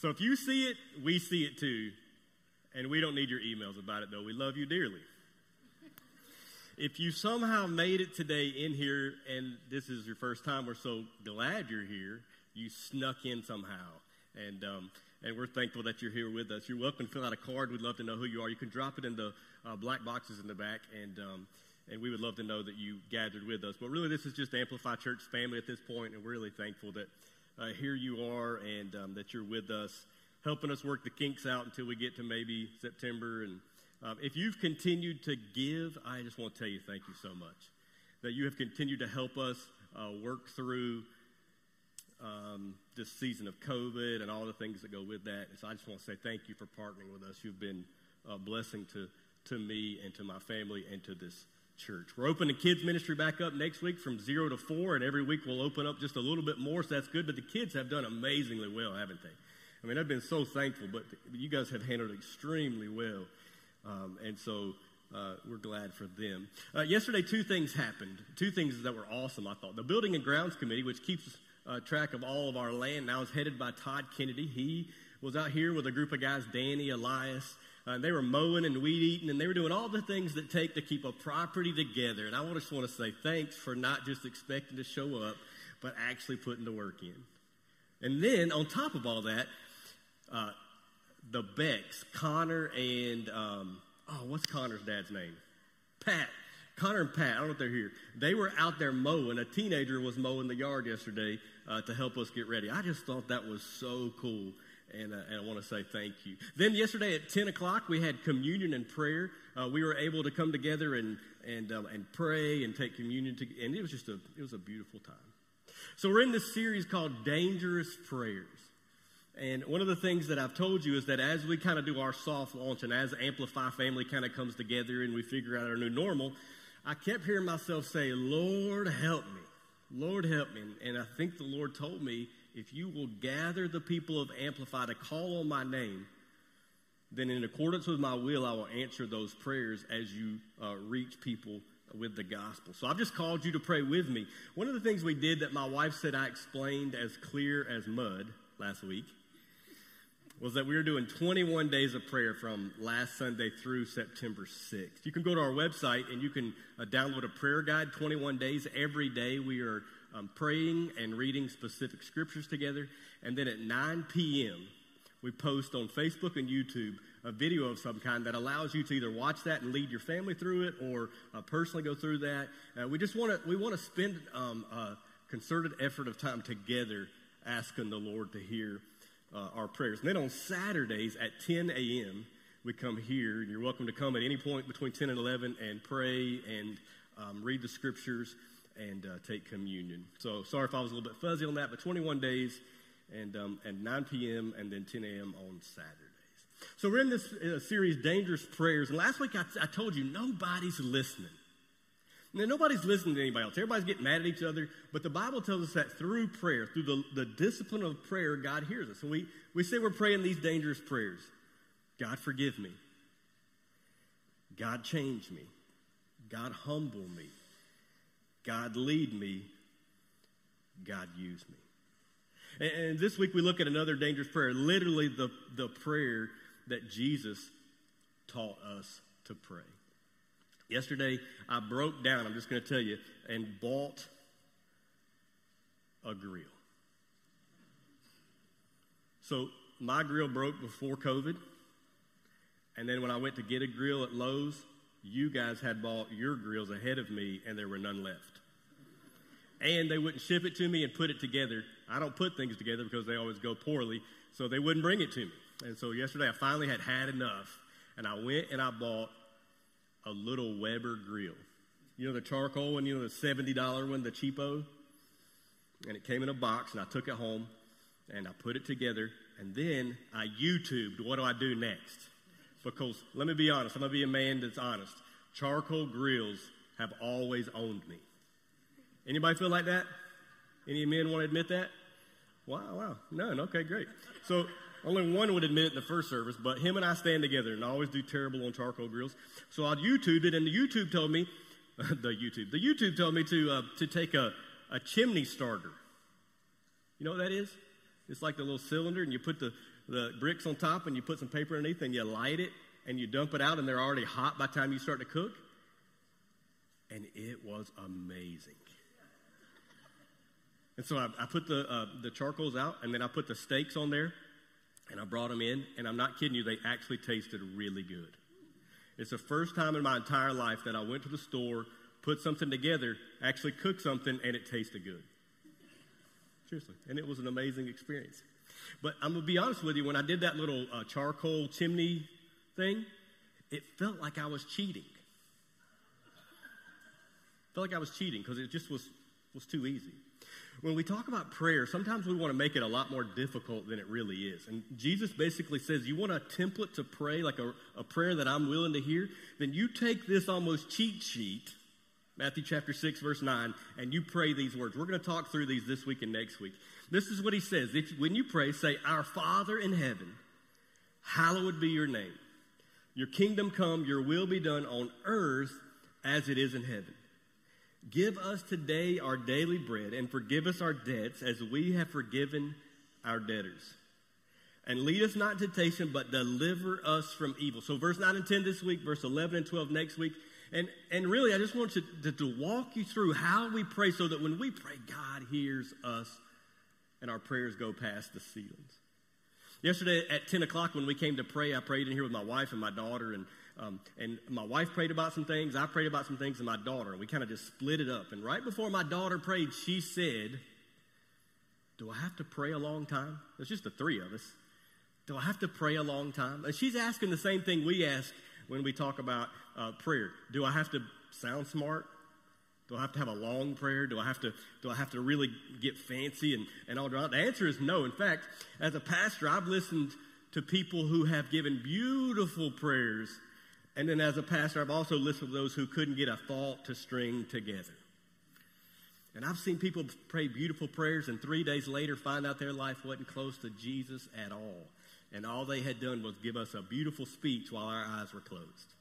So if you see it, we see it too. And we don't need your emails about it, though. We love you dearly. if you somehow made it today in here and this is your first time, we're so glad you're here. You snuck in somehow. And, um, and we're thankful that you're here with us. You're welcome to fill out a card. We'd love to know who you are. You can drop it in the uh, black boxes in the back, and, um, and we would love to know that you gathered with us. But really, this is just Amplify Church family at this point, and we're really thankful that uh, here you are and um, that you're with us, helping us work the kinks out until we get to maybe September. And um, if you've continued to give, I just want to tell you thank you so much. That you have continued to help us uh, work through um, this season of COVID and all the things that go with that. And so I just want to say thank you for partnering with us. You've been a blessing to, to me and to my family and to this church. We're opening kids ministry back up next week from zero to four, and every week we'll open up just a little bit more, so that's good. But the kids have done amazingly well, haven't they? I mean, I've been so thankful, but you guys have handled extremely well. Um, and so uh, we're glad for them. Uh, yesterday, two things happened. Two things that were awesome, I thought. The Building and Grounds Committee, which keeps uh, track of all of our land, now is headed by Todd Kennedy. He was out here with a group of guys, Danny, Elias, uh, they were mowing and weed eating, and they were doing all the things that take to keep a property together. And I just want to say thanks for not just expecting to show up, but actually putting the work in. And then on top of all that, uh, the Becks, Connor and um, oh, what's Connor's dad's name? Pat. Connor and Pat, I don't know if they're here. They were out there mowing. A teenager was mowing the yard yesterday uh, to help us get ready. I just thought that was so cool and, uh, and I want to say thank you. Then yesterday at 10 o'clock, we had communion and prayer. Uh, we were able to come together and, and, um, and pray and take communion, to, and it was just a, it was a beautiful time. So we're in this series called Dangerous Prayers. And one of the things that I've told you is that as we kind of do our soft launch and as Amplify family kind of comes together and we figure out our new normal, I kept hearing myself say, Lord, help me. Lord, help me. And I think the Lord told me if you will gather the people of Amplify to call on my name, then in accordance with my will, I will answer those prayers as you uh, reach people with the gospel. So I've just called you to pray with me. One of the things we did that my wife said I explained as clear as mud last week was that we were doing 21 days of prayer from last Sunday through September 6th. You can go to our website and you can uh, download a prayer guide, 21 days. Every day we are um, praying and reading specific scriptures together. And then at 9 p.m., we post on Facebook and YouTube a video of some kind that allows you to either watch that and lead your family through it or uh, personally go through that. Uh, we just want to we want to spend um, a concerted effort of time together asking the Lord to hear uh, our prayers. And then on Saturdays at 10 a.m., we come here. And you're welcome to come at any point between 10 and 11 and pray and um, read the scriptures and uh, take communion. So sorry if I was a little bit fuzzy on that, but 21 days and, um, and 9 p.m. and then 10 a.m. on Saturdays. So we're in this uh, series, Dangerous Prayers. And last week I, I told you nobody's listening. Now, nobody's listening to anybody else. Everybody's getting mad at each other. But the Bible tells us that through prayer, through the, the discipline of prayer, God hears us. And we, we say we're praying these dangerous prayers God, forgive me. God, change me. God, humble me. God lead me, God use me. And, and, this week we look at another dangerous prayer, literally the, the prayer that Jesus taught us to pray. Yesterday I broke down, I'm just going to tell you, and bought a grill. So my grill broke before COVID. And then when I went to get a grill at Lowe's, you guys had bought your grills ahead of me and there were none left and they wouldn't ship it to me and put it together. I don't put things together because they always go poorly, so they wouldn't bring it to me. And so yesterday I finally had had enough, and I went and I bought a little Weber grill. You know the charcoal one, you know the $70 one, the cheapo? And it came in a box, and I took it home, and I put it together, and then I YouTubed what do I do next? Because let me be honest, I'm going to be a man that's honest. Charcoal grills have always owned me. Anybody feel like that? Any men want to admit that? Wow, wow. None. Okay, great. So only one would admit it in the first service, but him and I stand together and I always do terrible on charcoal grills. So I YouTube it, and the YouTube told me, the YouTube, the YouTube told me to uh, to take a, a chimney starter. You know what that is? It's like the little cylinder, and you put the, the bricks on top, and you put some paper underneath, and you light it, and you dump it out, and they're already hot by the time you start to cook. And it was amazing. And so I, I put the, uh, the charcoals out, and then I put the steaks on there, and I brought them in, and I'm not kidding you, they actually tasted really good. It's the first time in my entire life that I went to the store, put something together, actually cooked something, and it tasted good. Seriously. And it was an amazing experience. But I'm going to be honest with you, when I did that little uh, charcoal chimney thing, it felt like I was cheating. felt like I was cheating because it just was, was too easy. When we talk about prayer, sometimes we want to make it a lot more difficult than it really is. And Jesus basically says, You want a template to pray, like a, a prayer that I'm willing to hear? Then you take this almost cheat sheet, Matthew chapter 6, verse 9, and you pray these words. We're going to talk through these this week and next week. This is what he says. If, when you pray, say, Our Father in heaven, hallowed be your name. Your kingdom come, your will be done on earth as it is in heaven. Give us today our daily bread and forgive us our debts as we have forgiven our debtors. And lead us not into temptation, but deliver us from evil. So, verse 9 and 10 this week, verse 11 and 12 next week. And, and really, I just want to, to, to walk you through how we pray so that when we pray, God hears us and our prayers go past the ceilings. Yesterday at 10 o'clock, when we came to pray, I prayed in here with my wife and my daughter. And um, and my wife prayed about some things, I prayed about some things, and my daughter. And we kind of just split it up. And right before my daughter prayed, she said, Do I have to pray a long time? It's just the three of us. Do I have to pray a long time? And she's asking the same thing we ask when we talk about uh, prayer. Do I have to sound smart? Do I have to have a long prayer? Do I have to, do I have to really get fancy and, and all that? The answer is no. In fact, as a pastor, I've listened to people who have given beautiful prayers and then as a pastor, I've also listened to those who couldn't get a thought to string together. And I've seen people pray beautiful prayers and three days later find out their life wasn't close to Jesus at all. And all they had done was give us a beautiful speech while our eyes were closed.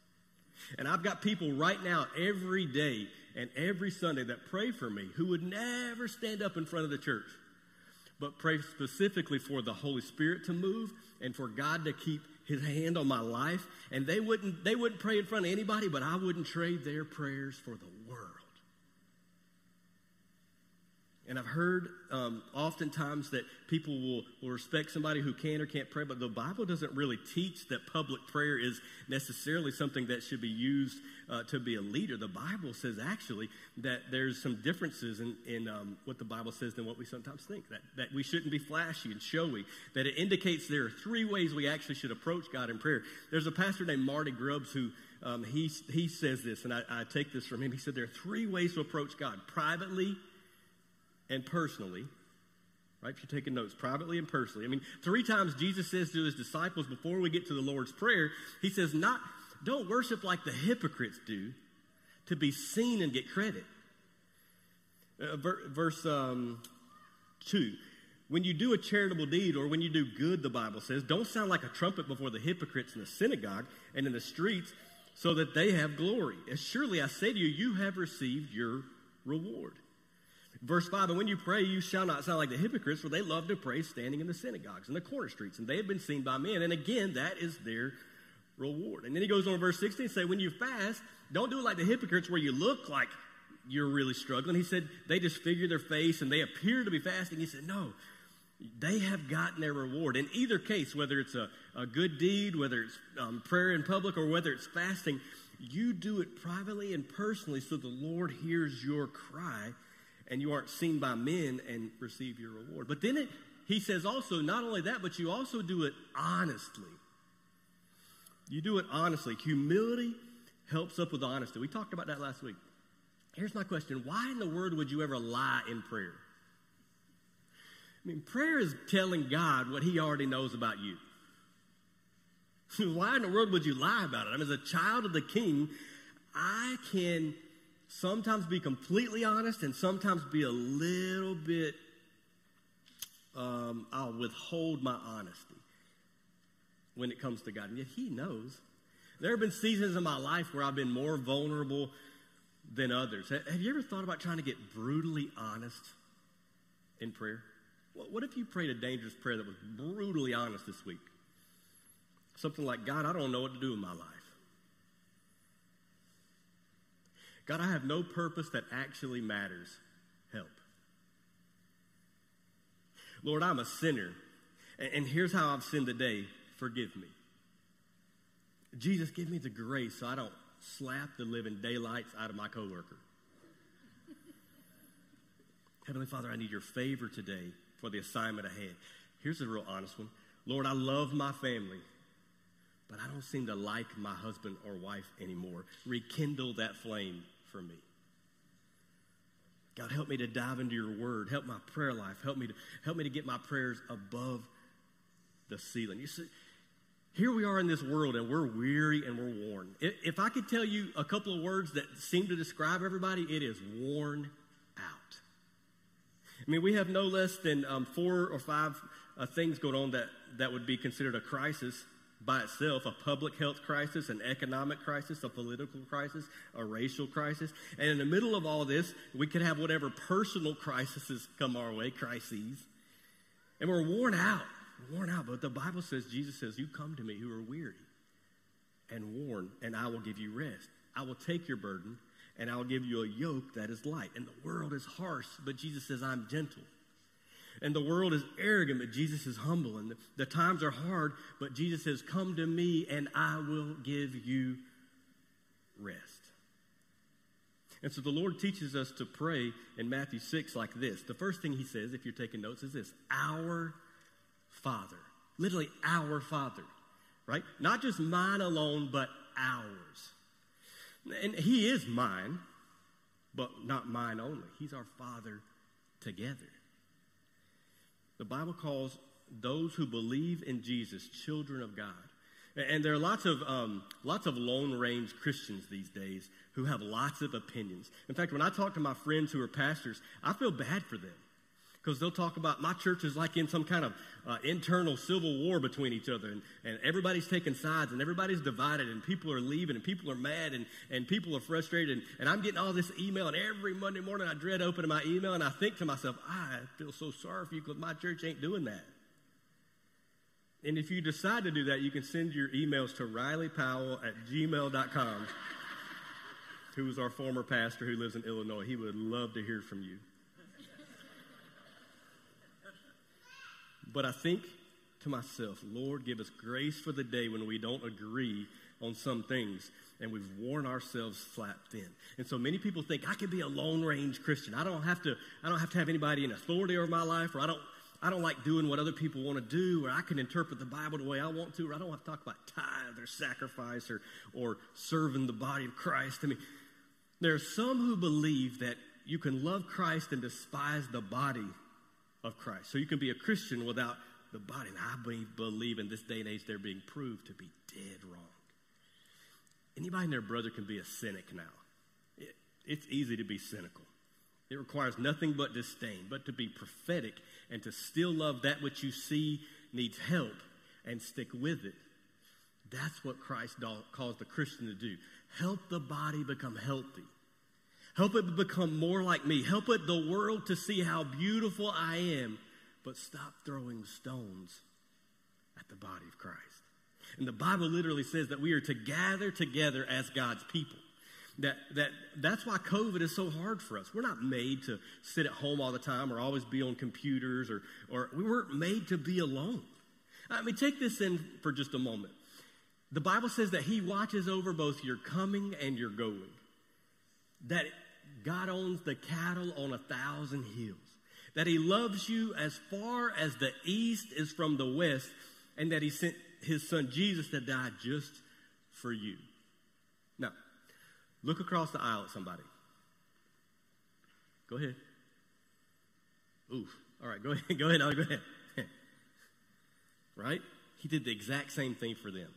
And I've got people right now every day and every Sunday that pray for me who would never stand up in front of the church, but pray specifically for the Holy Spirit to move and for God to keep his hand on my life. And they wouldn't, they wouldn't pray in front of anybody, but I wouldn't trade their prayers for the world. And I've heard um, oftentimes that people will, will respect somebody who can or can't pray, but the Bible doesn't really teach that public prayer is necessarily something that should be used uh, to be a leader. The Bible says actually that there's some differences in, in um, what the Bible says than what we sometimes think. That, that we shouldn't be flashy and showy. That it indicates there are three ways we actually should approach God in prayer. There's a pastor named Marty Grubbs who um, he, he says this, and I, I take this from him. He said there are three ways to approach God privately and personally. Right? If you're taking notes, privately and personally. I mean, three times Jesus says to his disciples before we get to the Lord's Prayer, he says, not, don't worship like the hypocrites do to be seen and get credit. Uh, verse um, 2. When you do a charitable deed or when you do good, the Bible says, don't sound like a trumpet before the hypocrites in the synagogue and in the streets so that they have glory. As surely I say to you, you have received your reward. Verse 5, and when you pray, you shall not sound like the hypocrites, for they love to pray standing in the synagogues and the corner streets, and they have been seen by men. And again, that is their reward. And then he goes on to verse 16 say, when you fast, don't do it like the hypocrites where you look like you're really struggling. He said they disfigure their face and they appear to be fasting. He said, no, they have gotten their reward. In either case, whether it's a, a good deed, whether it's um, prayer in public, or whether it's fasting, you do it privately and personally so the Lord hears your cry and you aren't seen by men and receive your reward. But then it, he says also, not only that, but you also do it honestly. You do it honestly. Humility helps up with honesty. We talked about that last week. Here's my question Why in the world would you ever lie in prayer? I mean, prayer is telling God what he already knows about you. Why in the world would you lie about it? I mean, as a child of the king, I can sometimes be completely honest and sometimes be a little bit, um, I'll withhold my honesty when it comes to God. And yet He knows. There have been seasons in my life where I've been more vulnerable than others. Have you ever thought about trying to get brutally honest in prayer? What if you prayed a dangerous prayer that was brutally honest this week? Something like, God, I don't know what to do in my life. God, I have no purpose that actually matters. Help. Lord, I'm a sinner, and here's how I've sinned today. Forgive me. Jesus, give me the grace so I don't slap the living daylights out of my coworker. Heavenly Father, I need your favor today for the assignment ahead. Here's a real honest one. Lord, I love my family, but I don't seem to like my husband or wife anymore. Rekindle that flame for me. God, help me to dive into your word. Help my prayer life. Help me to, help me to get my prayers above the ceiling. You see, here we are in this world and we're weary and we're worn. If I could tell you a couple of words that seem to describe everybody, it is worn out. I mean, we have no less than um, four or five uh, things going on that, that would be considered a crisis by itself a public health crisis, an economic crisis, a political crisis, a racial crisis. And in the middle of all this, we could have whatever personal crises come our way, crises. And we're worn out worn out. But the Bible says, Jesus says, You come to me who are weary and worn, and I will give you rest. I will take your burden, and I will give you a yoke that is light. And the world is harsh, but Jesus says, I'm gentle. And the world is arrogant, but Jesus is humble. And the, the times are hard, but Jesus says, Come to me, and I will give you rest. And so the Lord teaches us to pray in Matthew 6 like this. The first thing he says, if you're taking notes, is this Our Father. Literally, our Father, right? Not just mine alone, but ours. And He is mine, but not mine only. He's our Father together. The Bible calls those who believe in Jesus children of God. And there are lots of um, lots of lone range Christians these days who have lots of opinions. In fact, when I talk to my friends who are pastors, I feel bad for them because they'll talk about my church is like in some kind of uh, internal civil war between each other and, and everybody's taking sides and everybody's divided and people are leaving and people are mad and, and people are frustrated and, and i'm getting all this email and every monday morning i dread opening my email and i think to myself i feel so sorry for you because my church ain't doing that and if you decide to do that you can send your emails to riley powell at gmail.com who is our former pastor who lives in illinois? He would love to hear from you But I think to myself, Lord, give us grace for the day when we don't agree on some things and we've worn ourselves flat thin. And so many people think I can be a lone range Christian. I don't have to I don't have to have anybody in authority over my life or I don't I don't like doing what other people want to do, or I can interpret the Bible the way I want to, or I don't have to talk about tithe or sacrifice or, or serving the body of Christ. I mean, there are some who believe that you can love Christ and despise the body of Christ. So you can be a Christian without the body. And I believe in this day and age they're being proved to be dead wrong. Anybody and their brother can be a cynic now. It, it's easy to be cynical. It requires nothing but disdain, but to be prophetic and to still love that which you see needs help and stick with it. That's what Christ calls the Christian to do. Help the body become healthy. Help it become more like me. Help it the world to see how beautiful I am. But stop throwing stones at the body of Christ. And the Bible literally says that we are to gather together as God's people. That, that that's why COVID is so hard for us. We're not made to sit at home all the time or always be on computers or, or we weren't made to be alone. I mean, take this in for just a moment. The Bible says that He watches over both your coming and your going. That God owns the cattle on a thousand hills, that He loves you as far as the east is from the west, and that He sent His Son Jesus to die just for you. Now, look across the aisle at somebody. Go ahead. Oof. All right, go ahead. Go ahead. go ahead. right? He did the exact same thing for them.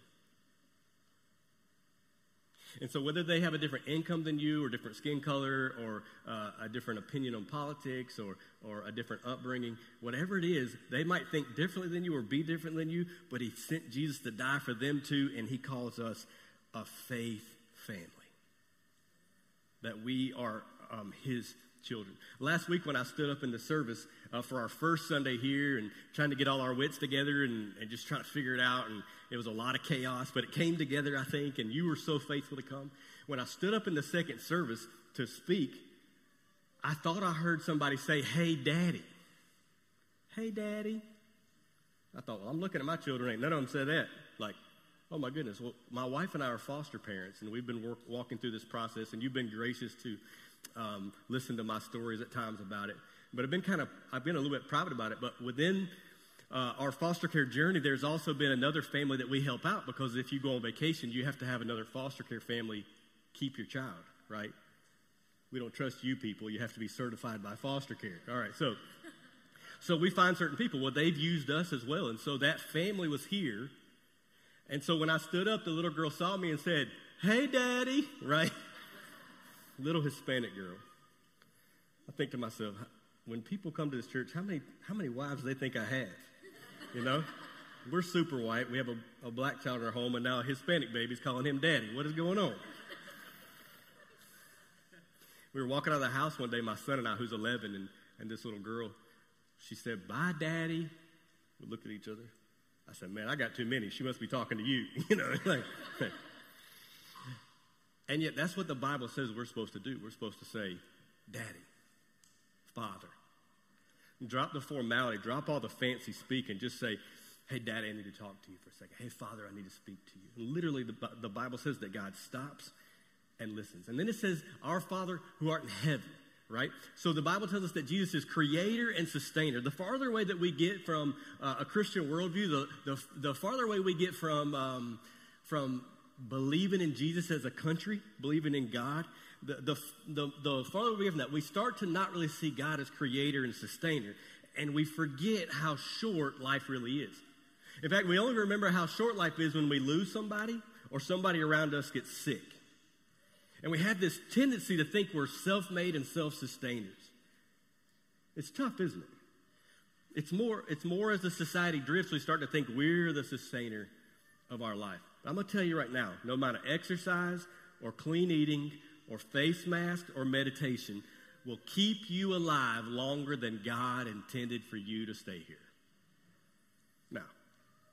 And so, whether they have a different income than you, or different skin color, or uh, a different opinion on politics, or, or a different upbringing, whatever it is, they might think differently than you or be different than you, but He sent Jesus to die for them too, and He calls us a faith family. That we are um, His children. Last week, when I stood up in the service uh, for our first Sunday here and trying to get all our wits together and, and just trying to figure it out, and it was a lot of chaos, but it came together, I think, and you were so faithful to come. When I stood up in the second service to speak, I thought I heard somebody say, Hey, Daddy. Hey, Daddy. I thought, well, I'm looking at my children, ain't none of them said that. Like, oh my goodness. Well, my wife and I are foster parents, and we've been work, walking through this process, and you've been gracious to um, listen to my stories at times about it. But I've been kind of, I've been a little bit private about it. But within uh, our foster care journey, there's also been another family that we help out because if you go on vacation, you have to have another foster care family keep your child, right? We don't trust you people. You have to be certified by foster care. All right, so so we find certain people. Well, they've used us as well, and so that family was here. And so when I stood up, the little girl saw me and said, "Hey, Daddy," right? little Hispanic girl. I think to myself, when people come to this church, how many how many wives do they think I have? You know, we're super white. We have a, a black child in our home, and now a Hispanic baby's calling him daddy. What is going on? we were walking out of the house one day, my son and I, who's 11, and, and this little girl, she said, Bye, daddy. We looked at each other. I said, Man, I got too many. She must be talking to you. you know, like, and yet that's what the Bible says we're supposed to do. We're supposed to say, Daddy, Father. Drop the formality, drop all the fancy speak, and just say, Hey, Daddy, I need to talk to you for a second. Hey, Father, I need to speak to you. Literally, the, the Bible says that God stops and listens. And then it says, Our Father who art in heaven, right? So the Bible tells us that Jesus is creator and sustainer. The farther away that we get from uh, a Christian worldview, the, the, the, farther away we get from, um, from believing in Jesus as a country, believing in God, the, the, the, the farther we get from that, we start to not really see God as creator and sustainer. And we forget how short life really is. In fact, we only remember how short life is when we lose somebody or somebody around us gets sick. And we have this tendency to think we're self made and self sustainers. It's tough, isn't it? It's more, it's more as the society drifts, we start to think we're the sustainer of our life. I'm going to tell you right now no amount of exercise or clean eating or face mask or meditation will keep you alive longer than God intended for you to stay here. Now,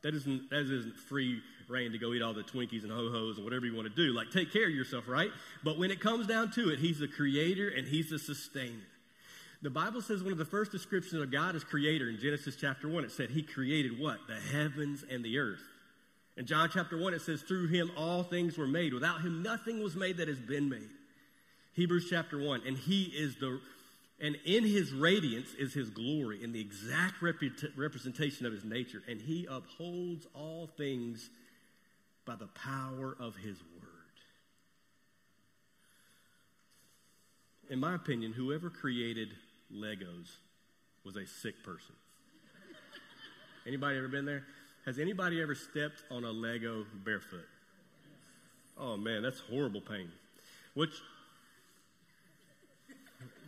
that isn't, that isn't free reign to go eat all the Twinkies and ho hos and whatever you want to do. Like, take care of yourself, right? But when it comes down to it, He's the creator and He's the sustainer. The Bible says one of the first descriptions of God as creator in Genesis chapter 1, it said He created what? The heavens and the earth. In John chapter 1, it says, Through Him all things were made. Without Him, nothing was made that has been made. Hebrews chapter 1, and He is the and in his radiance is his glory, in the exact representation of his nature. And he upholds all things by the power of his word. In my opinion, whoever created Legos was a sick person. Anybody ever been there? Has anybody ever stepped on a Lego barefoot? Oh man, that's horrible pain. Which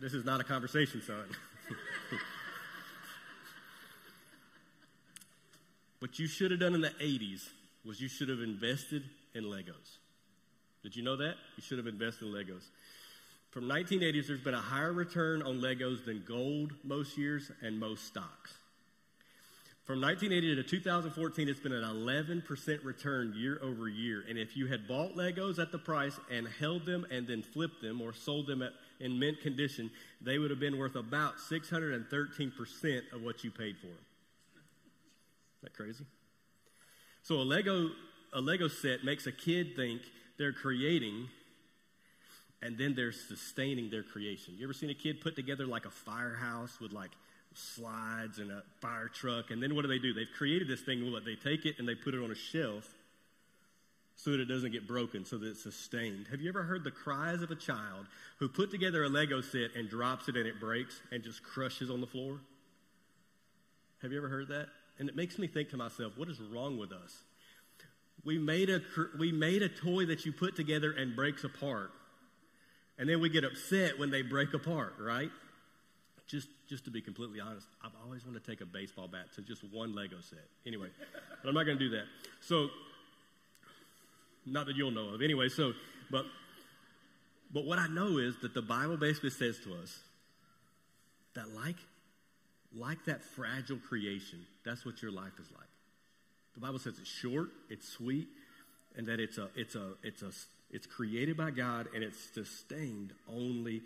this is not a conversation, son. what you should have done in the 80s was you should have invested in Legos. Did you know that? You should have invested in Legos. From 1980s, there's been a higher return on Legos than gold most years and most stocks. From 1980 to 2014, it's been an 11% return year over year. And if you had bought Legos at the price and held them and then flipped them or sold them at, in mint condition, they would have been worth about 613% of what you paid for them. Is that crazy? So a Lego a Lego set makes a kid think they're creating and then they're sustaining their creation. You ever seen a kid put together like a firehouse with like slides and a fire truck and then what do they do? They've created this thing they take it and they put it on a shelf so that it doesn't get broken, so that it's sustained. Have you ever heard the cries of a child who put together a Lego set and drops it and it breaks and just crushes on the floor? Have you ever heard that? And it makes me think to myself, what is wrong with us? We made a, we made a toy that you put together and breaks apart. And then we get upset when they break apart, right? Just, just to be completely honest, I've always wanted to take a baseball bat to just one Lego set. Anyway, but I'm not going to do that. So, not that you'll know of. Anyway, so, but, but what I know is that the Bible basically says to us that like, like that fragile creation, that's what your life is like. The Bible says it's short, it's sweet, and that it's a, it's a, it's a, it's created by God and it's sustained only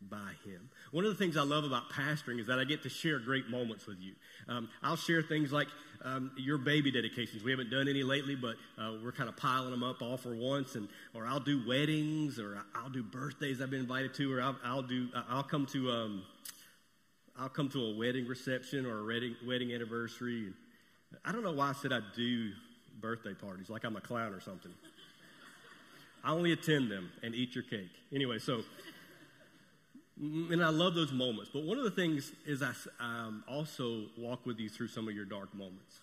by Him. One of the things I love about pastoring is that I get to share great moments with you. Um, I'll share things like um, your baby dedications. We haven't done any lately, but uh, we're kind of piling them up all for once. And or I'll do weddings, or I'll do birthdays I've been invited to, or I'll, I'll do I'll come to um, I'll come to a wedding reception or a wedding wedding anniversary. I don't know why I said I do birthday parties like I'm a clown or something. I only attend them and eat your cake. Anyway, so and I love those moments. But one of the things is I um, also walk with you through some of your dark moments.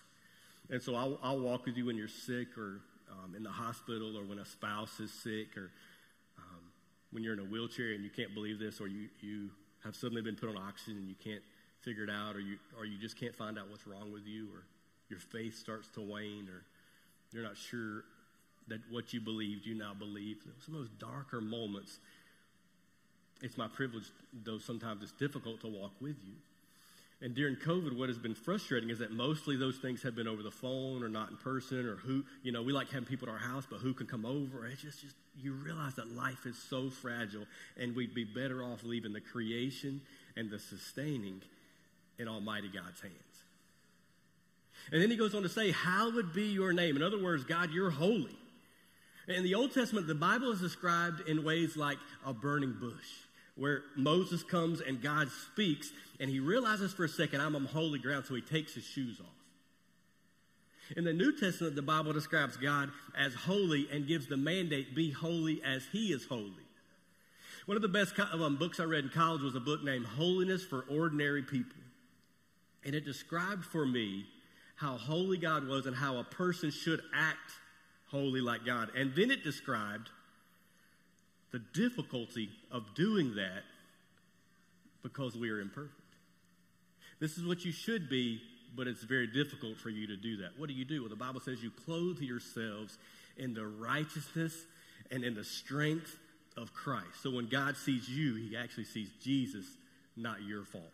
And so I'll, I'll walk with you when you're sick or um, in the hospital or when a spouse is sick or um, when you're in a wheelchair and you can't believe this or you, you have suddenly been put on oxygen and you can't figure it out or you, or you just can't find out what's wrong with you or your faith starts to wane or you're not sure that what you believed you now believe. Some of those darker moments it's my privilege, though sometimes it's difficult to walk with you. And during COVID, what has been frustrating is that mostly those things have been over the phone or not in person or who, you know, we like having people at our house, but who can come over? It's just, just you realize that life is so fragile and we'd be better off leaving the creation and the sustaining in Almighty God's hands. And then he goes on to say, Hallowed be your name. In other words, God, you're holy. In the Old Testament, the Bible is described in ways like a burning bush where Moses comes and God speaks, and he realizes for a second, I'm on holy ground, so he takes his shoes off. In the New Testament, the Bible describes God as holy and gives the mandate, be holy as he is holy. One of the best um, books I read in college was a book named Holiness for Ordinary People. And it described for me how holy God was and how a person should act holy like God. And then it described the difficulty of doing that because we are imperfect. This is what you should be, but it's very difficult for you to do that. What do you do? Well, the Bible says you clothe yourselves in the righteousness and in the strength of Christ. So when God sees you, he actually sees Jesus, not your faults.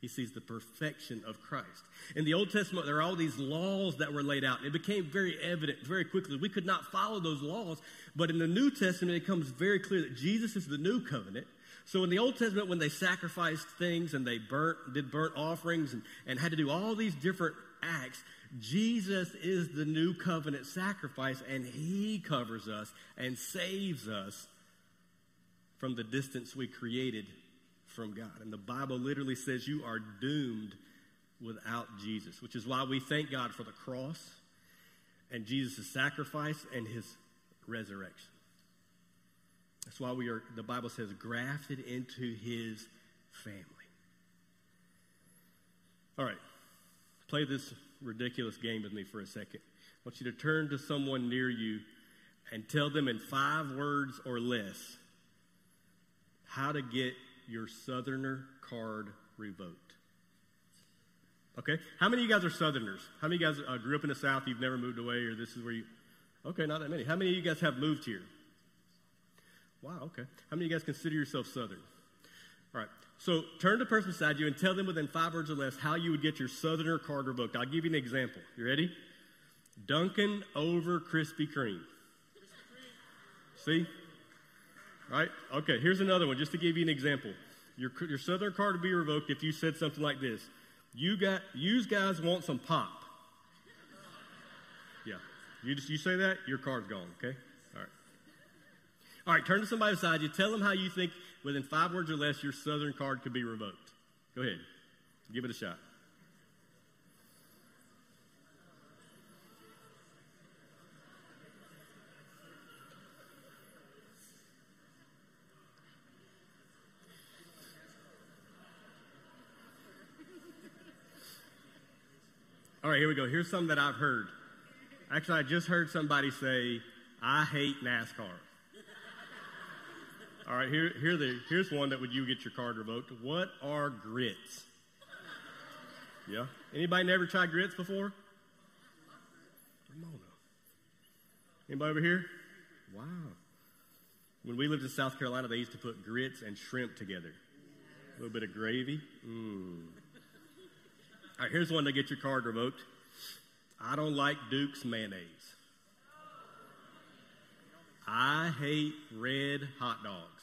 He sees the perfection of Christ. In the Old Testament, there are all these laws that were laid out. It became very evident very quickly. We could not follow those laws, but in the New Testament, it becomes very clear that Jesus is the new covenant. So in the Old Testament, when they sacrificed things and they burnt, did burnt offerings and, and had to do all these different acts, Jesus is the new covenant sacrifice, and He covers us and saves us from the distance we created from God. And the Bible literally says you are doomed without Jesus, which is why we thank God for the cross and Jesus' sacrifice and his resurrection. That's why we are, the Bible says, grafted into his family. All right, play this ridiculous game with me for a second. I want you to turn to someone near you and tell them in five words or less how to get your Southerner card revoked. Okay? How many of you guys are Southerners? How many of you guys uh, grew up in the South, you've never moved away, or this is where you. Okay, not that many. How many of you guys have moved here? Wow, okay. How many of you guys consider yourself Southern? All right. So turn to the person beside you and tell them within five words or less how you would get your Southerner card revoked. I'll give you an example. You ready? Dunkin' over Krispy Kreme. See? Right? Okay, here's another one just to give you an example. Your, your Southern card would be revoked if you said something like this You got, you guys want some pop. Yeah. You, just, you say that, your card's gone, okay? All right. All right, turn to somebody beside you. Tell them how you think within five words or less your Southern card could be revoked. Go ahead. Give it a shot. All right, here we go. Here's something that I've heard. Actually, I just heard somebody say, I hate NASCAR. All right, here, here the, here's one that would you get your card revoked. What are grits? Yeah. Anybody never tried grits before? Ramona. Anybody over here? Wow. When we lived in South Carolina, they used to put grits and shrimp together. A little bit of gravy. Mm. All right, here's one to get your card revoked. I don't like Duke's mayonnaise. I hate red hot dogs.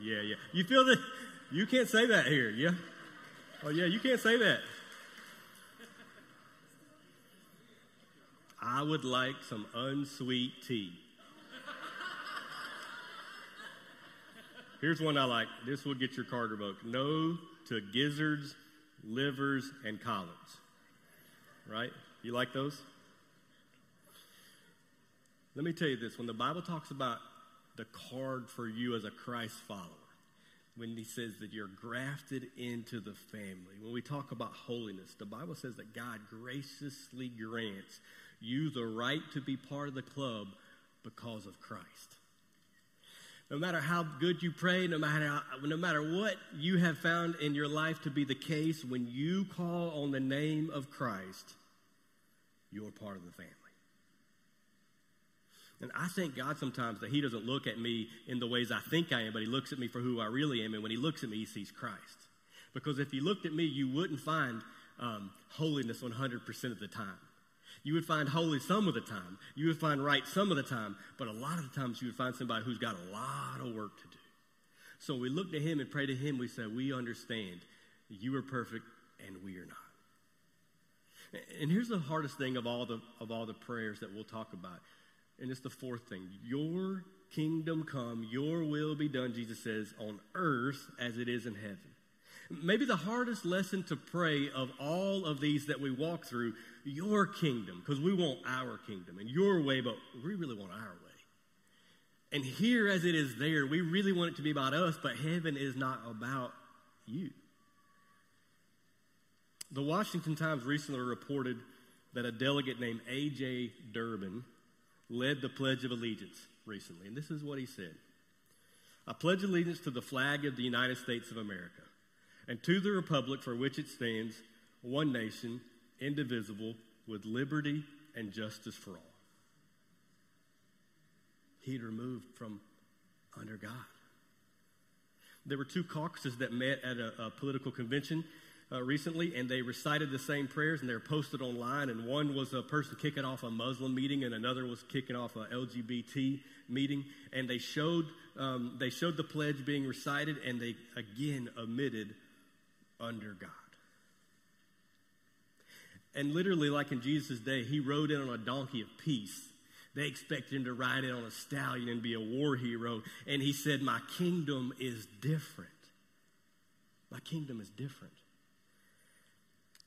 Yeah, yeah. You feel that? You can't say that here, yeah? Oh, yeah, you can't say that. I would like some unsweet tea. Here's one I like. This will get your card revoked. No to gizzards, livers, and collards. Right? You like those? Let me tell you this when the Bible talks about the card for you as a Christ follower, when he says that you're grafted into the family, when we talk about holiness, the Bible says that God graciously grants you the right to be part of the club because of Christ. No matter how good you pray, no matter, how, no matter what you have found in your life to be the case, when you call on the name of Christ, you're part of the family. And I thank God sometimes that He doesn't look at me in the ways I think I am, but He looks at me for who I really am. And when He looks at me, He sees Christ. Because if He looked at me, you wouldn't find um, holiness 100% of the time. You would find holy some of the time. You would find right some of the time. But a lot of the times you would find somebody who's got a lot of work to do. So we look to him and pray to him. We say, We understand you are perfect and we are not. And here's the hardest thing of all the, of all the prayers that we'll talk about. And it's the fourth thing. Your kingdom come, your will be done, Jesus says, on earth as it is in heaven. Maybe the hardest lesson to pray of all of these that we walk through, your kingdom, because we want our kingdom and your way, but we really want our way. And here as it is there, we really want it to be about us, but heaven is not about you. The Washington Times recently reported that a delegate named A.J. Durbin led the Pledge of Allegiance recently. And this is what he said I pledge allegiance to the flag of the United States of America and to the republic for which it stands, one nation, indivisible, with liberty and justice for all. He'd removed from under God. There were two caucuses that met at a, a political convention uh, recently, and they recited the same prayers, and they're posted online. And one was a person kicking off a Muslim meeting, and another was kicking off a LGBT meeting. And they showed um, they showed the pledge being recited, and they again omitted under God. And literally, like in Jesus' day, he rode in on a donkey of peace. They expected him to ride in on a stallion and be a war hero. And he said, My kingdom is different. My kingdom is different.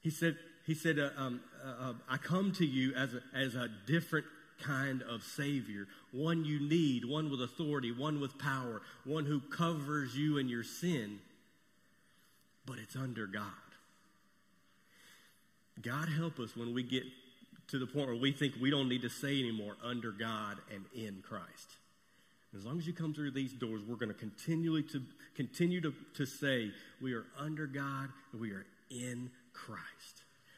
He said, he said uh, um, uh, uh, I come to you as a, as a different kind of Savior, one you need, one with authority, one with power, one who covers you in your sin, but it's under God. God help us when we get to the point where we think we don't need to say anymore under God and in Christ. As long as you come through these doors, we're going to continually to continue to, to say we are under God and we are in Christ.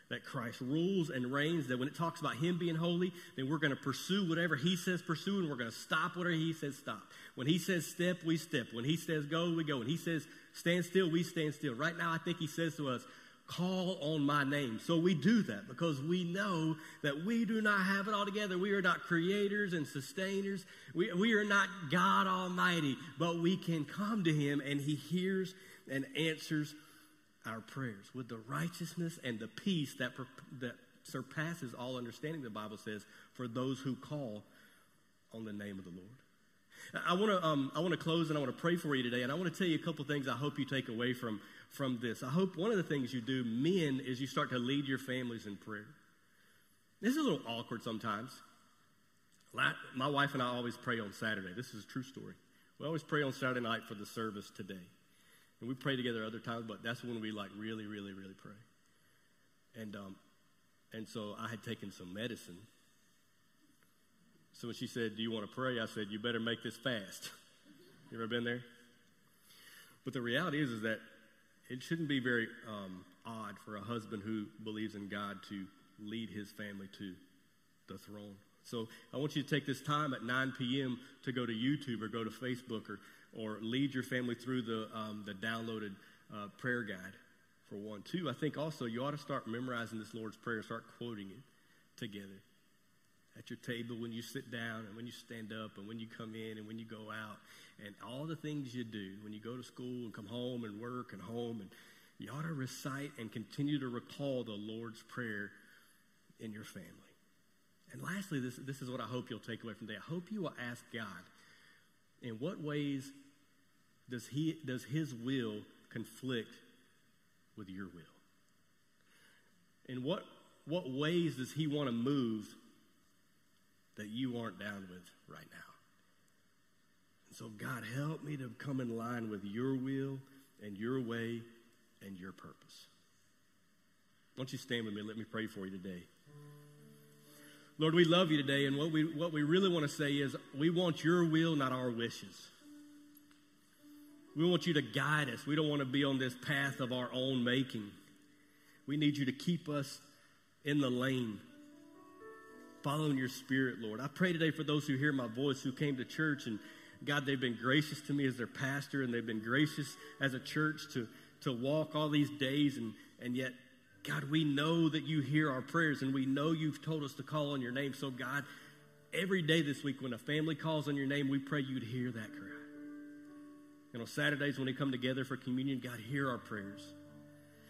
That Christ rules and reigns, that when it talks about Him being holy, then we're going to pursue whatever He says pursue, and we're going to stop whatever He says stop. When He says step, we step. When He says go, we go. When He says stand still, we stand still. Right now, I think He says to us, call on my name. So we do that because we know that we do not have it all together. We are not creators and sustainers. We, we are not God Almighty, but we can come to Him and He hears and answers our prayers with the righteousness and the peace that, that surpasses all understanding, the Bible says, for those who call on the name of the Lord. I want to um, I want to close and I want to pray for you today, and I want to tell you a couple things I hope you take away from from this. I hope one of the things you do, men, is you start to lead your families in prayer. This is a little awkward sometimes. My wife and I always pray on Saturday. This is a true story. We always pray on Saturday night for the service today. And we pray together other times, but that's when we like really, really, really pray. And um, and so I had taken some medicine. So when she said, "Do you want to pray?" I said, "You better make this fast." you ever been there? But the reality is, is that it shouldn't be very um, odd for a husband who believes in God to lead his family to the throne. So I want you to take this time at 9 p.m. to go to YouTube or go to Facebook or or lead your family through the, um, the downloaded uh, prayer guide, for one. Two, I think also you ought to start memorizing this Lord's Prayer, start quoting it together at your table when you sit down and when you stand up and when you come in and when you go out and all the things you do when you go to school and come home and work and home and you ought to recite and continue to recall the Lord's Prayer in your family. And lastly, this, this is what I hope you'll take away from today. I hope you will ask God, in what ways does, he, does His will conflict with your will? In what, what ways does He want to move that you aren't down with right now? And so, God, help me to come in line with your will and your way and your purpose. Won't you stand with me? Let me pray for you today. Lord, we love you today, and what we, what we really want to say is we want your will, not our wishes. We want you to guide us. We don't want to be on this path of our own making. We need you to keep us in the lane, following your spirit, Lord. I pray today for those who hear my voice, who came to church, and God, they've been gracious to me as their pastor, and they've been gracious as a church to, to walk all these days, and, and yet God, we know that you hear our prayers and we know you've told us to call on your name. So, God, every day this week when a family calls on your name, we pray you'd hear that cry. And on Saturdays when we come together for communion, God, hear our prayers.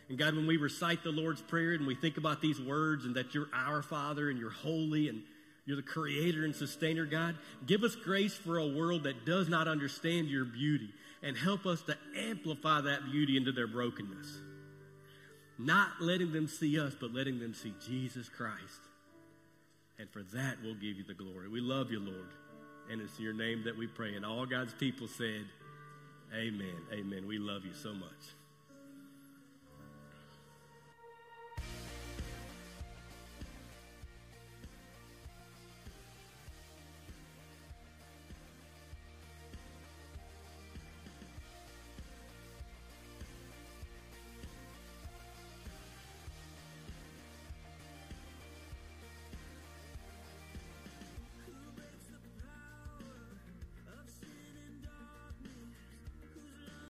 And God, when we recite the Lord's Prayer and we think about these words and that you're our Father and you're holy and you're the creator and sustainer, God, give us grace for a world that does not understand your beauty and help us to amplify that beauty into their brokenness. Not letting them see us, but letting them see Jesus Christ. And for that, we'll give you the glory. We love you, Lord. And it's in your name that we pray. And all God's people said, Amen. Amen. We love you so much.